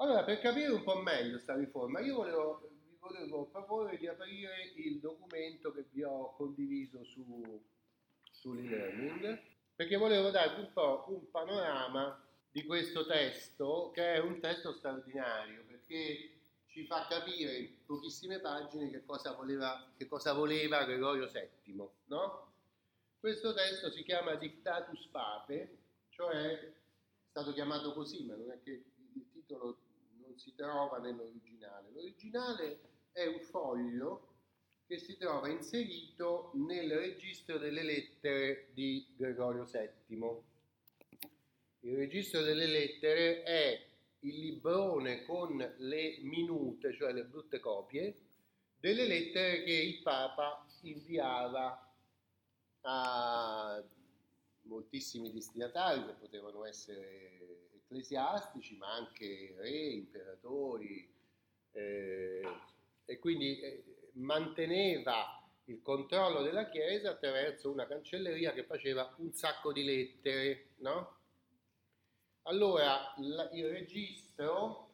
Allora, per capire un po' meglio questa riforma, io volevo, vi volevo proporre di aprire il documento che vi ho condiviso su, sull'e-learning, perché volevo darvi un po' un panorama di questo testo, che è un testo straordinario, perché ci fa capire in pochissime pagine che cosa voleva, che cosa voleva Gregorio VII. No? Questo testo si chiama Dictatus Pape, cioè è stato chiamato così, ma non è che il titolo si trova nell'originale. L'originale è un foglio che si trova inserito nel registro delle lettere di Gregorio VII. Il registro delle lettere è il librone con le minute, cioè le brutte copie, delle lettere che il Papa inviava a moltissimi destinatari che potevano essere ecclesiastici, ma anche re, imperatori, eh, e quindi eh, manteneva il controllo della Chiesa attraverso una cancelleria che faceva un sacco di lettere, no? Allora, il registro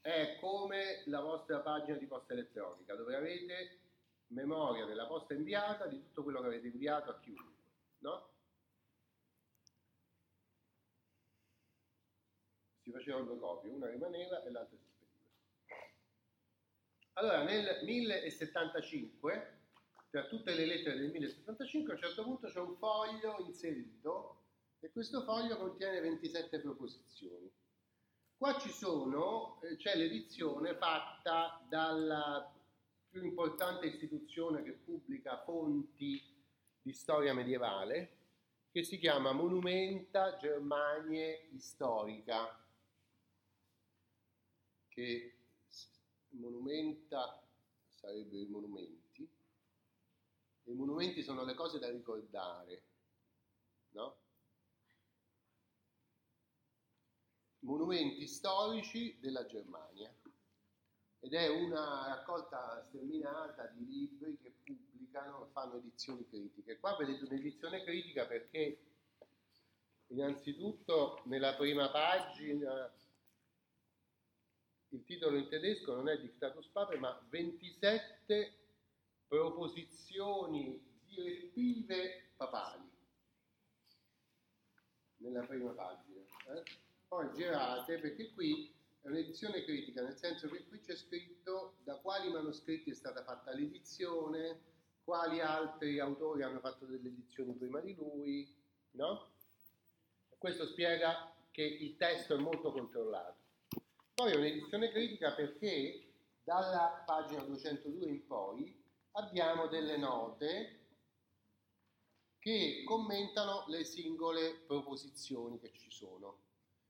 è come la vostra pagina di posta elettronica, dove avete memoria della posta inviata di tutto quello che avete inviato a chiunque, no? Si facevano due copie, una rimaneva e l'altra si spediva. Allora, nel 1075, tra tutte le lettere del 1075, a un certo punto c'è un foglio inserito e questo foglio contiene 27 proposizioni. Qua ci sono, eh, c'è l'edizione fatta dalla più importante istituzione che pubblica fonti di storia medievale, che si chiama Monumenta Germanie Historica, che monumenta sarebbero i monumenti, i monumenti sono le cose da ricordare, no? Monumenti storici della Germania ed è una raccolta sterminata di libri che pubblicano, fanno edizioni critiche. Qua vedete un'edizione critica perché innanzitutto nella prima pagina il titolo in tedesco non è Dictatus Pape ma 27 proposizioni direttive papali nella prima pagina. Eh? Poi girate perché qui è un'edizione critica, nel senso che qui c'è scritto da quali manoscritti è stata fatta l'edizione, quali altri autori hanno fatto delle edizioni prima di lui, no? Questo spiega che il testo è molto controllato. Poi è un'edizione critica perché dalla pagina 202 in poi abbiamo delle note che commentano le singole proposizioni che ci sono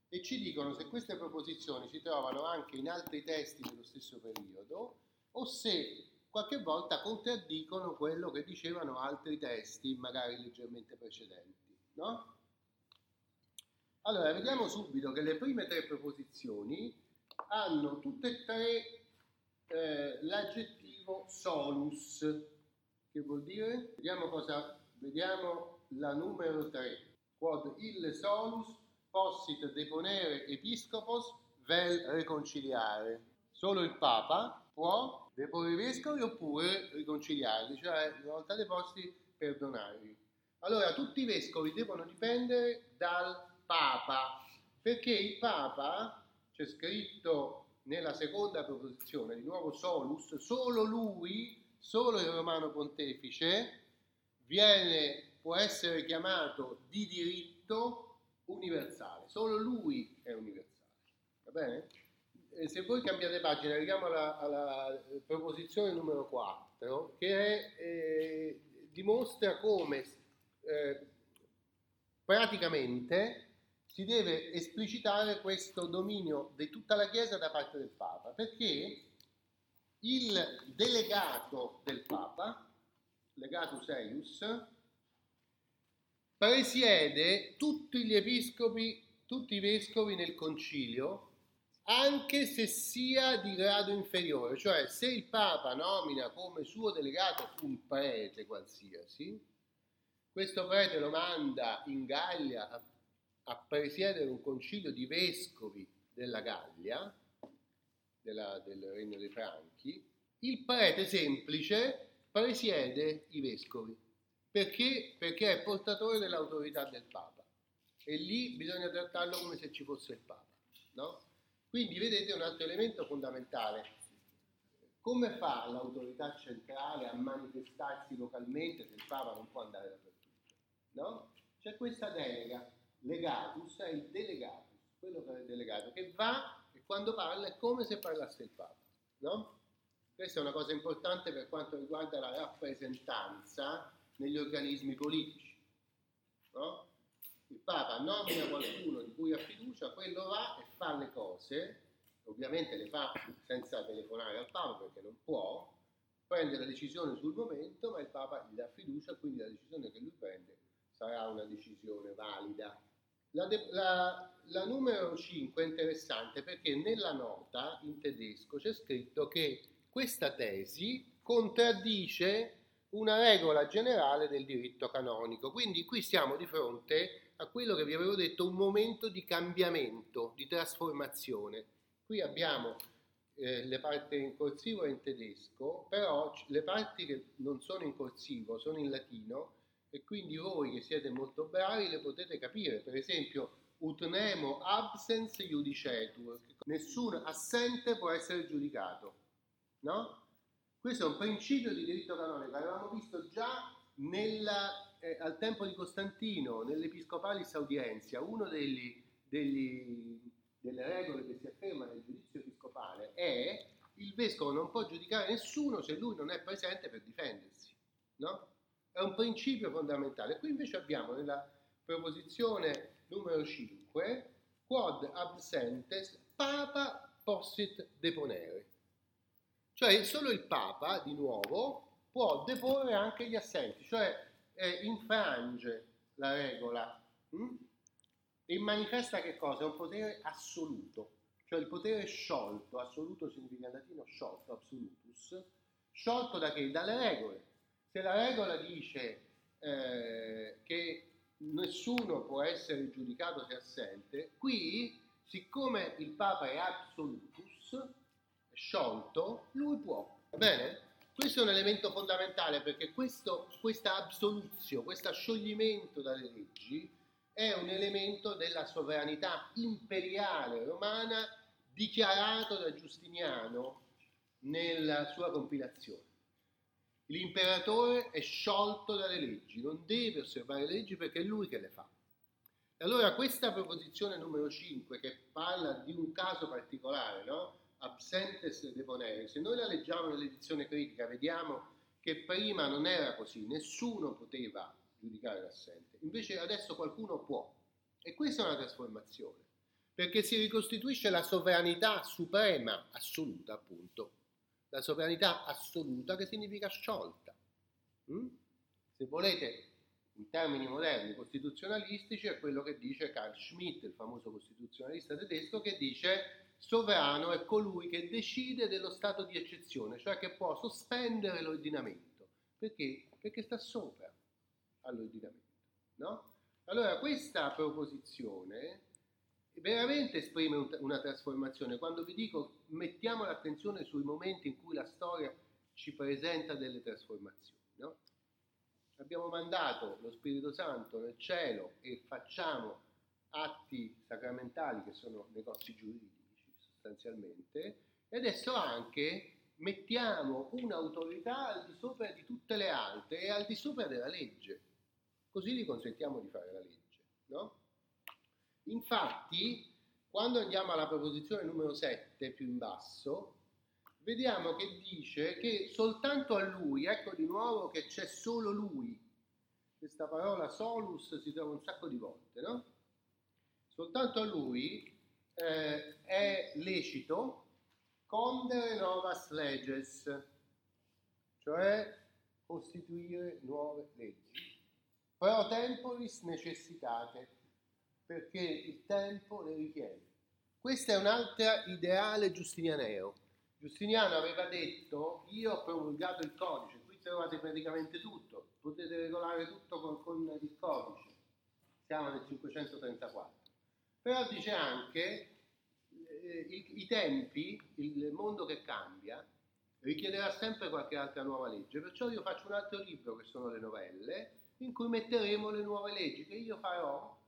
e ci dicono se queste proposizioni si trovano anche in altri testi dello stesso periodo o se qualche volta contraddicono quello che dicevano altri testi, magari leggermente precedenti. No? Allora, vediamo subito che le prime tre proposizioni hanno tutte e tre eh, l'aggettivo solus, che vuol dire, vediamo cosa, vediamo la numero 3, quod il solus possit deponere episcopos vel reconciliare. Solo il Papa può deporre i vescovi oppure riconciliarli, cioè una volta deposti perdonarli. Allora tutti i vescovi devono dipendere dal Papa, perché il Papa, c'è scritto nella seconda proposizione, di nuovo solus, solo lui, solo il romano pontefice, viene, può essere chiamato di diritto universale, solo lui è universale. Va bene? E se voi cambiate pagina, arriviamo alla, alla proposizione numero 4, che è, eh, dimostra come eh, praticamente si deve esplicitare questo dominio di tutta la Chiesa da parte del Papa, perché il delegato del Papa, legatus eius, presiede tutti gli episcopi, tutti i vescovi nel concilio, anche se sia di grado inferiore, cioè se il Papa nomina come suo delegato un prete qualsiasi, questo prete lo manda in Gallia a, a presiedere un concilio di vescovi della Gallia, della, del Regno dei Franchi, il prete semplice presiede i vescovi. Perché? Perché è portatore dell'autorità del Papa. E lì bisogna trattarlo come se ci fosse il Papa. No? Quindi vedete un altro elemento fondamentale. Come fa l'autorità centrale a manifestarsi localmente se il Papa non può andare dappertutto? No? C'è questa delega, legatus è il delegatus, quello che è il delegato, che va e quando parla è come se parlasse il Papa. No? Questa è una cosa importante per quanto riguarda la rappresentanza negli organismi politici. No? Il Papa nomina qualcuno di cui ha fiducia, quello va e fa le cose, ovviamente le fa senza telefonare al Papa perché non può, prende la decisione sul momento, ma il Papa gli dà fiducia, quindi la decisione che lui prende sarà una decisione valida. La, de- la, la numero 5 è interessante perché nella nota in tedesco c'è scritto che questa tesi contraddice una regola generale del diritto canonico. Quindi qui siamo di fronte a quello che vi avevo detto, un momento di cambiamento, di trasformazione. Qui abbiamo eh, le parti in corsivo e in tedesco, però le parti che non sono in corsivo sono in latino e quindi voi che siete molto bravi le potete capire. Per esempio, ut nemo absens judicetur, nessun assente può essere giudicato. No? Questo è un principio di diritto canonico che avevamo visto già nella, eh, al tempo di Costantino, nell'Episcopalis Audienzia, una delle regole che si afferma nel giudizio episcopale è il vescovo non può giudicare nessuno se lui non è presente per difendersi. No? È un principio fondamentale. Qui invece abbiamo nella proposizione numero 5 quod absentes papa possit deponere. Cioè solo il Papa, di nuovo, può deporre anche gli assenti, cioè eh, infrange la regola hm? e manifesta che cosa? È un potere assoluto, cioè il potere sciolto, assoluto significa in latino sciolto, absolutus, sciolto da che? Dalle regole. Se la regola dice eh, che nessuno può essere giudicato se assente, qui, siccome il Papa è absolutus, sciolto, lui può. Bene? Questo è un elemento fondamentale perché questo, questa absoluzio, questo scioglimento dalle leggi è un elemento della sovranità imperiale romana dichiarato da Giustiniano nella sua compilazione. L'imperatore è sciolto dalle leggi, non deve osservare le leggi perché è lui che le fa. E allora questa proposizione numero 5 che parla di un caso particolare, no? absentes deponere, se noi la leggiamo nell'edizione critica vediamo che prima non era così, nessuno poteva giudicare l'assente, invece adesso qualcuno può. E questa è una trasformazione, perché si ricostituisce la sovranità suprema, assoluta appunto, la sovranità assoluta che significa sciolta. Mm? Se volete, in termini moderni costituzionalistici, è quello che dice Carl Schmitt, il famoso costituzionalista tedesco, che dice sovrano è colui che decide dello stato di eccezione, cioè che può sospendere l'ordinamento. Perché? Perché sta sopra all'ordinamento. No? Allora questa proposizione veramente esprime una trasformazione. Quando vi dico mettiamo l'attenzione sui momenti in cui la storia ci presenta delle trasformazioni. No? Abbiamo mandato lo Spirito Santo nel cielo e facciamo atti sacramentali che sono negozi giuridici sostanzialmente, e adesso anche mettiamo un'autorità al di sopra di tutte le altre e al di sopra della legge. Così gli consentiamo di fare la legge. No? Infatti, quando andiamo alla proposizione numero 7, più in basso, vediamo che dice che soltanto a lui, ecco di nuovo che c'è solo lui, questa parola solus si trova un sacco di volte, no? Soltanto a lui eh, è lecito condere novas leges, cioè costituire nuove leggi, pro temporis necessitate, perché il tempo le richiede. Questo è un altro ideale giustinianeo. Giustiniano aveva detto, io ho promulgato il codice, qui trovate praticamente tutto, potete regolare tutto con, con il codice, siamo nel 534 però dice anche i, i tempi, il mondo che cambia, richiederà sempre qualche altra nuova legge, perciò io faccio un altro libro che sono le novelle, in cui metteremo le nuove leggi che io farò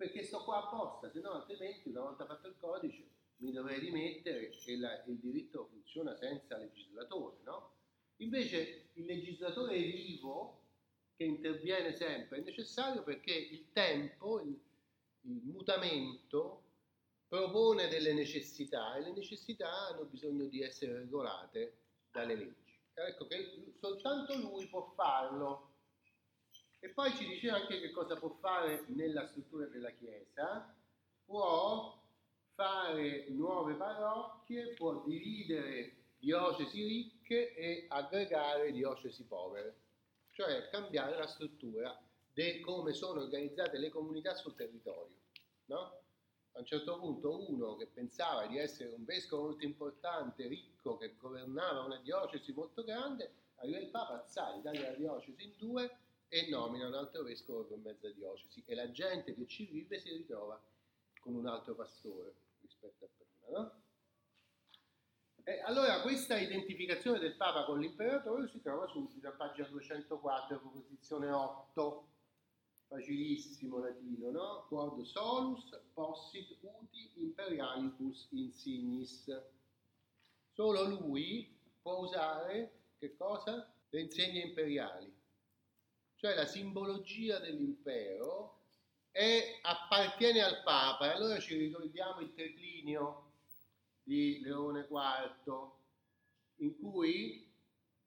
perché sto qua apposta, se no altrimenti una volta fatto il codice mi dovrei rimettere e la, il diritto funziona senza legislatore, no? Invece il legislatore vivo che interviene sempre è necessario perché il tempo, il, il mutamento propone delle necessità e le necessità hanno bisogno di essere regolate dalle leggi. Ecco che soltanto lui può farlo. E poi ci dice anche che cosa può fare nella struttura della Chiesa. Può fare nuove parrocchie, può dividere diocesi ricche e aggregare diocesi povere, cioè cambiare la struttura di come sono organizzate le comunità sul territorio. No? A un certo punto uno che pensava di essere un vescovo molto importante, ricco, che governava una diocesi molto grande, arriva il Papa, alzare, taglia la diocesi in due e nomina un altro vescovo per mezza diocesi e la gente che ci vive si ritrova con un altro pastore rispetto a prima. No? E allora questa identificazione del Papa con l'imperatore si trova subito a pagina 204, proposizione 8 facilissimo latino, no? Quod solus possit uti imperialibus insignis. Solo lui può usare che cosa? Le insegne imperiali. Cioè la simbologia dell'impero è, appartiene al Papa. E allora ci ricordiamo il triclinio di Leone IV, in cui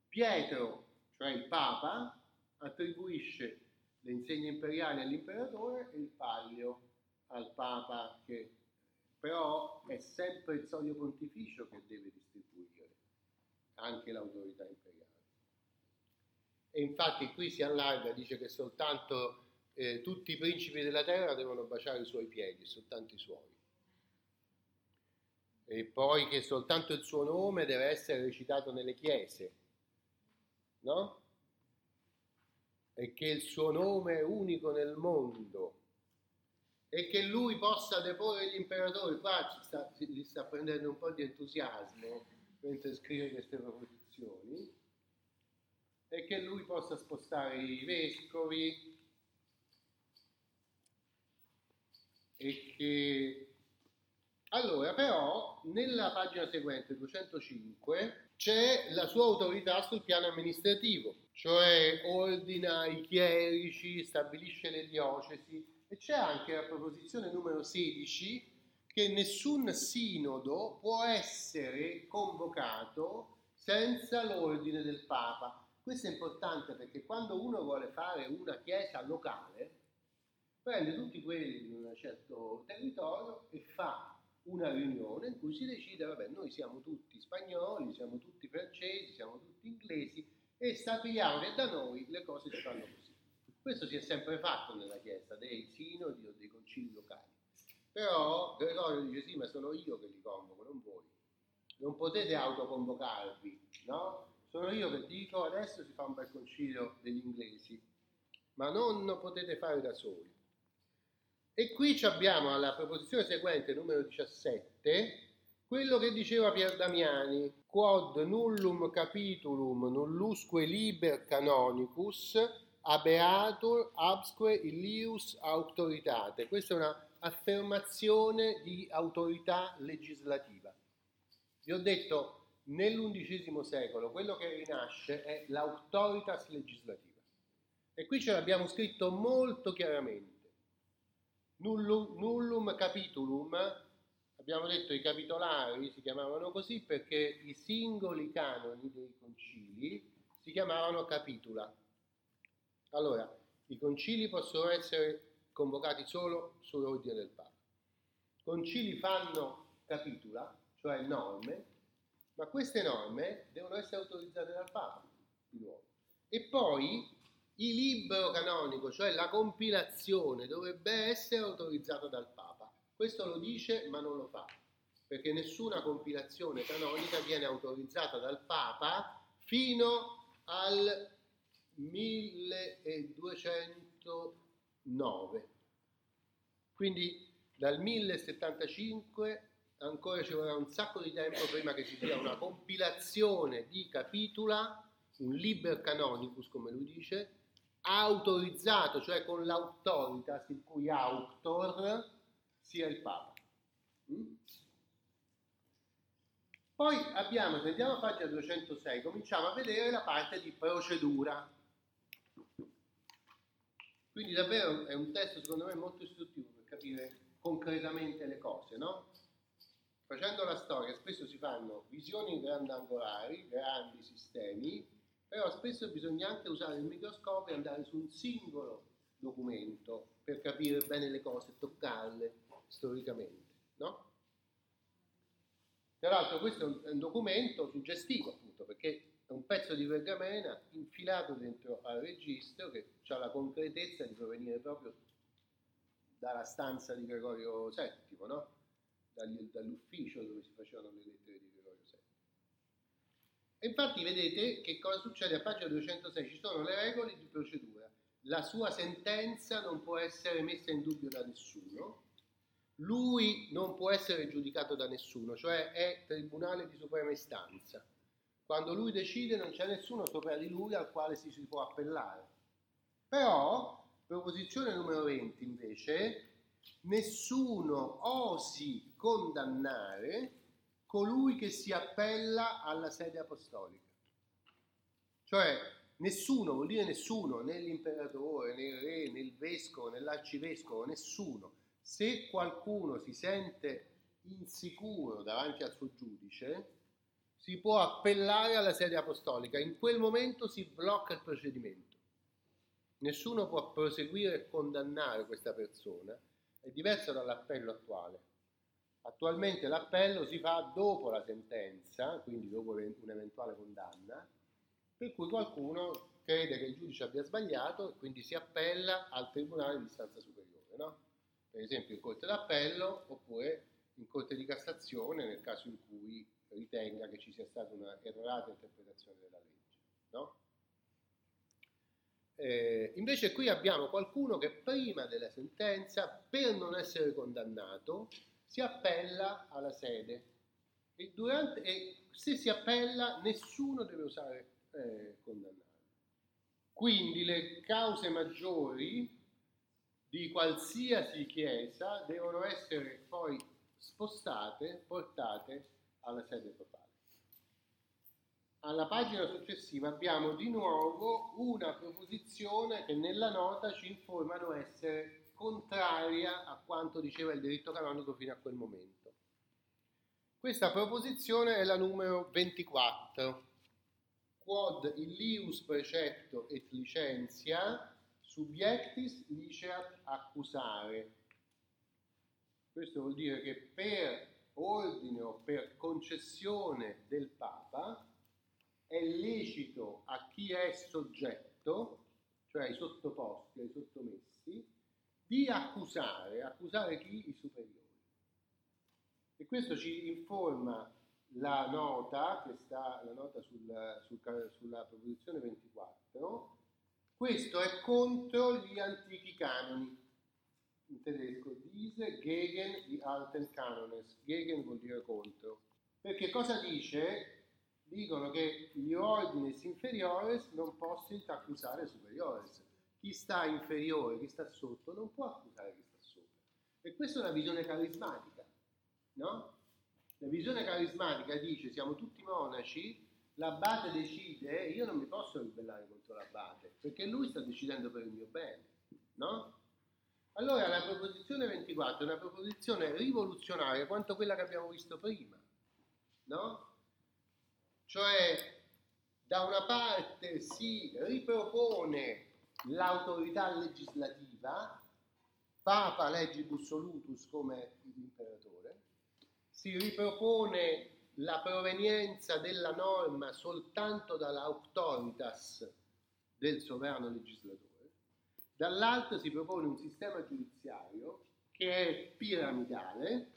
Pietro, cioè il Papa, attribuisce le insegne imperiali all'imperatore e il palio al papa che però è sempre il solio pontificio che deve distribuire anche l'autorità imperiale. E infatti qui si allarga, dice che soltanto eh, tutti i principi della terra devono baciare i suoi piedi, soltanto i suoi. E poi che soltanto il suo nome deve essere recitato nelle chiese, no? e che il suo nome è unico nel mondo e che lui possa deporre gli imperatori. Qua sta, gli sta prendendo un po' di entusiasmo mentre scrive queste proposizioni e che lui possa spostare i vescovi e che allora però nella pagina seguente 205 c'è la sua autorità sul piano amministrativo cioè ordina i chierici, stabilisce le diocesi e c'è anche la proposizione numero 16 che nessun sinodo può essere convocato senza l'ordine del Papa. Questo è importante perché quando uno vuole fare una chiesa locale, prende tutti quelli di un certo territorio e fa una riunione in cui si decide, vabbè, noi siamo tutti spagnoli, siamo tutti francesi, siamo tutti inglesi, e sappiamo che da noi le cose si fanno così. Questo si è sempre fatto nella Chiesa, dei sinodi o dei concili locali. Però Gregorio dice sì, ma sono io che li convoco, non voi. Non potete autoconvocarvi, no? Sono io che dico adesso si fa un bel concilio degli inglesi, ma non lo potete fare da soli. E qui abbiamo alla proposizione seguente, numero 17, quello che diceva Pier Damiani, quod nullum capitulum nullusque liber canonicus abeatur absque illius autoritate. Questa è un'affermazione di autorità legislativa. Vi ho detto, nell'undicesimo secolo quello che rinasce è l'autoritas legislativa. E qui ce l'abbiamo scritto molto chiaramente. Nullum, nullum capitulum Abbiamo detto i capitolari si chiamavano così perché i singoli canoni dei concili si chiamavano capitula. Allora, i concili possono essere convocati solo sull'ordine del Papa. Concili fanno capitula, cioè norme, ma queste norme devono essere autorizzate dal Papa, di nuovo. E poi il libro canonico, cioè la compilazione, dovrebbe essere autorizzata dal Papa. Questo lo dice ma non lo fa, perché nessuna compilazione canonica viene autorizzata dal Papa fino al 1209. Quindi dal 1075 ancora ci vorrà un sacco di tempo prima che ci sia una compilazione di capitula, un liber canonicus come lui dice, autorizzato, cioè con l'autoritas il cui autor sia il Papa. Mm? Poi abbiamo, se andiamo a pagina 206, cominciamo a vedere la parte di procedura. Quindi davvero è un testo secondo me molto istruttivo per capire concretamente le cose, no? Facendo la storia spesso si fanno visioni grandangolari, grandi sistemi, però spesso bisogna anche usare il microscopio e andare su un singolo documento per capire bene le cose, toccarle storicamente, no? Tra l'altro questo è un documento suggestivo appunto perché è un pezzo di pergamena infilato dentro al registro che ha la concretezza di provenire proprio dalla stanza di Gregorio VII, no? Dall'ufficio dove si facevano le lettere di e infatti vedete che cosa succede a pagina 206, ci sono le regole di procedura. La sua sentenza non può essere messa in dubbio da nessuno, lui non può essere giudicato da nessuno, cioè è tribunale di suprema istanza. Quando lui decide non c'è nessuno sopra di lui al quale si, si può appellare. Però, proposizione numero 20 invece, nessuno osi condannare colui che si appella alla sede apostolica. Cioè nessuno, vuol dire nessuno, né l'imperatore, né il re, né il vescovo, né l'arcivescovo, nessuno. Se qualcuno si sente insicuro davanti al suo giudice, si può appellare alla sede apostolica. In quel momento si blocca il procedimento. Nessuno può proseguire e condannare questa persona. È diverso dall'appello attuale Attualmente l'appello si fa dopo la sentenza, quindi dopo un'eventuale condanna, per cui qualcuno crede che il giudice abbia sbagliato e quindi si appella al tribunale di istanza superiore, no? per esempio in corte d'appello oppure in corte di Cassazione nel caso in cui ritenga che ci sia stata una errata interpretazione della legge. No? Eh, invece qui abbiamo qualcuno che prima della sentenza, per non essere condannato, si appella alla sede e, durante, e se si appella nessuno deve usare eh, condannare. Quindi le cause maggiori di qualsiasi chiesa devono essere poi spostate, portate alla sede papale. Alla pagina successiva abbiamo di nuovo una proposizione che nella nota ci informano essere contraria a quanto diceva il diritto canonico fino a quel momento. Questa proposizione è la numero 24. Quod illius precepto et licentia subjectis liceat accusare. Questo vuol dire che per ordine o per concessione del Papa è lecito a chi è soggetto, cioè ai sottoposti, ai sottomessi, di accusare, accusare chi? I superiori. E questo ci informa la nota, che sta la nota sul, sul, sulla proposizione 24, questo è contro gli antichi canoni, in tedesco diese gegen die alten Kanones, gegen vuol dire contro, perché cosa dice? Dicono che gli ordines inferiores non possono accusare superiores, chi sta inferiore, chi sta sotto, non può accusare chi sta sopra. E questa è una visione carismatica, no? La visione carismatica dice siamo tutti monaci, l'abate decide, io non mi posso ribellare contro l'abate, perché lui sta decidendo per il mio bene, no? Allora la proposizione 24 è una proposizione rivoluzionaria quanto quella che abbiamo visto prima, no? Cioè, da una parte si ripropone l'autorità legislativa, Papa legibus solutus come l'imperatore, si ripropone la provenienza della norma soltanto dall'autoritas del sovrano legislatore, dall'altro si propone un sistema giudiziario che è piramidale,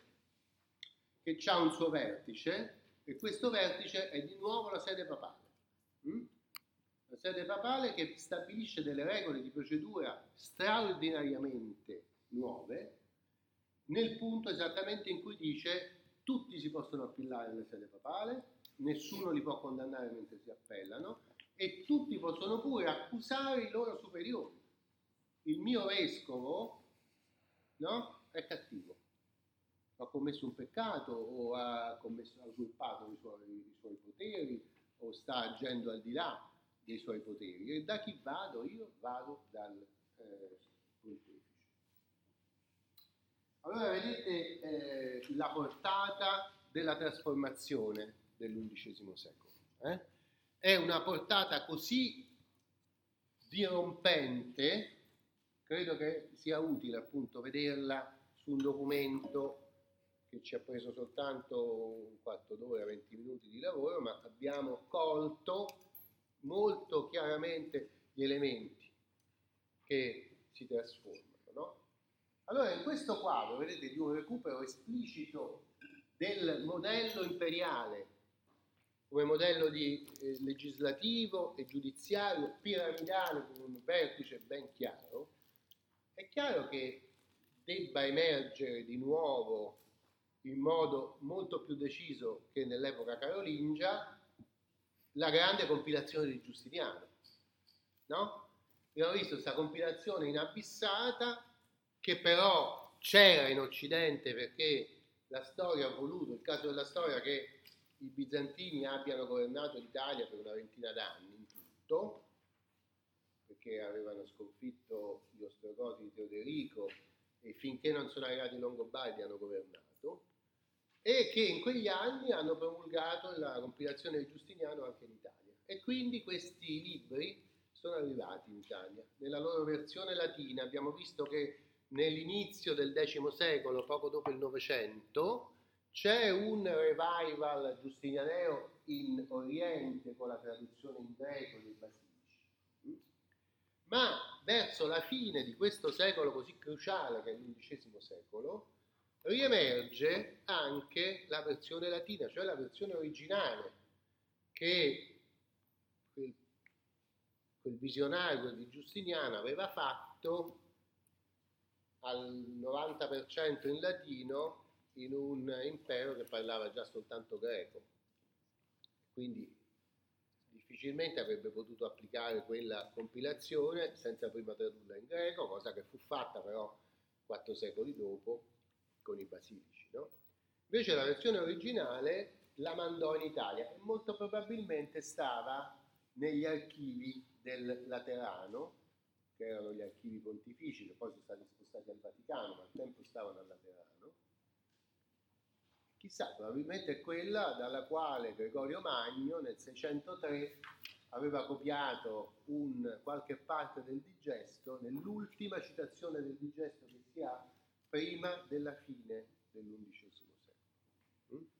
che ha un suo vertice e questo vertice è di nuovo la sede papale. Mm? la sede papale che stabilisce delle regole di procedura straordinariamente nuove nel punto esattamente in cui dice tutti si possono appellare alle sede papale, nessuno li può condannare mentre si appellano e tutti possono pure accusare i loro superiori. Il mio vescovo no, è cattivo, ha commesso un peccato o ha, commesso, ha usurpato i suoi, i suoi poteri o sta agendo al di là dei suoi poteri. E da chi vado? Io vado dal eh, pontefice. Allora vedete eh, la portata della trasformazione dell'undicesimo secolo. Eh? È una portata così dirompente, credo che sia utile appunto vederla su un documento che ci ha preso soltanto un quarto d'ora, 20 minuti di lavoro, ma abbiamo colto molto chiaramente gli elementi che si trasformano. No? Allora, in questo quadro, vedete, di un recupero esplicito del modello imperiale come modello di, eh, legislativo e giudiziario piramidale con un vertice ben chiaro, è chiaro che debba emergere di nuovo in modo molto più deciso che nell'epoca carolingia la grande compilazione di Giustiniano. No? Abbiamo visto questa compilazione inabissata che però c'era in Occidente perché la storia ha voluto, il caso della storia che i bizantini abbiano governato l'Italia per una ventina d'anni in tutto, perché avevano sconfitto gli Ostrogoti di Teoderico e finché non sono arrivati i Longobardi hanno governato, e che in quegli anni hanno promulgato la compilazione di Giustiniano anche in Italia. E quindi questi libri sono arrivati in Italia. Nella loro versione latina abbiamo visto che nell'inizio del X secolo, poco dopo il Novecento, c'è un revival giustinianeo in Oriente con la traduzione in greco dei basilici. Ma verso la fine di questo secolo così cruciale che è l'undicesimo secolo, riemerge anche la versione latina, cioè la versione originale che quel, quel visionario di Giustiniano aveva fatto al 90% in latino in un impero che parlava già soltanto greco. Quindi difficilmente avrebbe potuto applicare quella compilazione senza prima tradurla in greco, cosa che fu fatta però quattro secoli dopo con i basilici. No? Invece la versione originale la mandò in Italia e molto probabilmente stava negli archivi del Laterano, che erano gli archivi pontifici, che poi sono stati spostati al Vaticano, ma al tempo stavano al Laterano. Chissà, probabilmente è quella dalla quale Gregorio Magno nel 603 aveva copiato un, qualche parte del digesto nell'ultima citazione del digesto che si ha prima della fine dell'undicesimo secolo. Mm?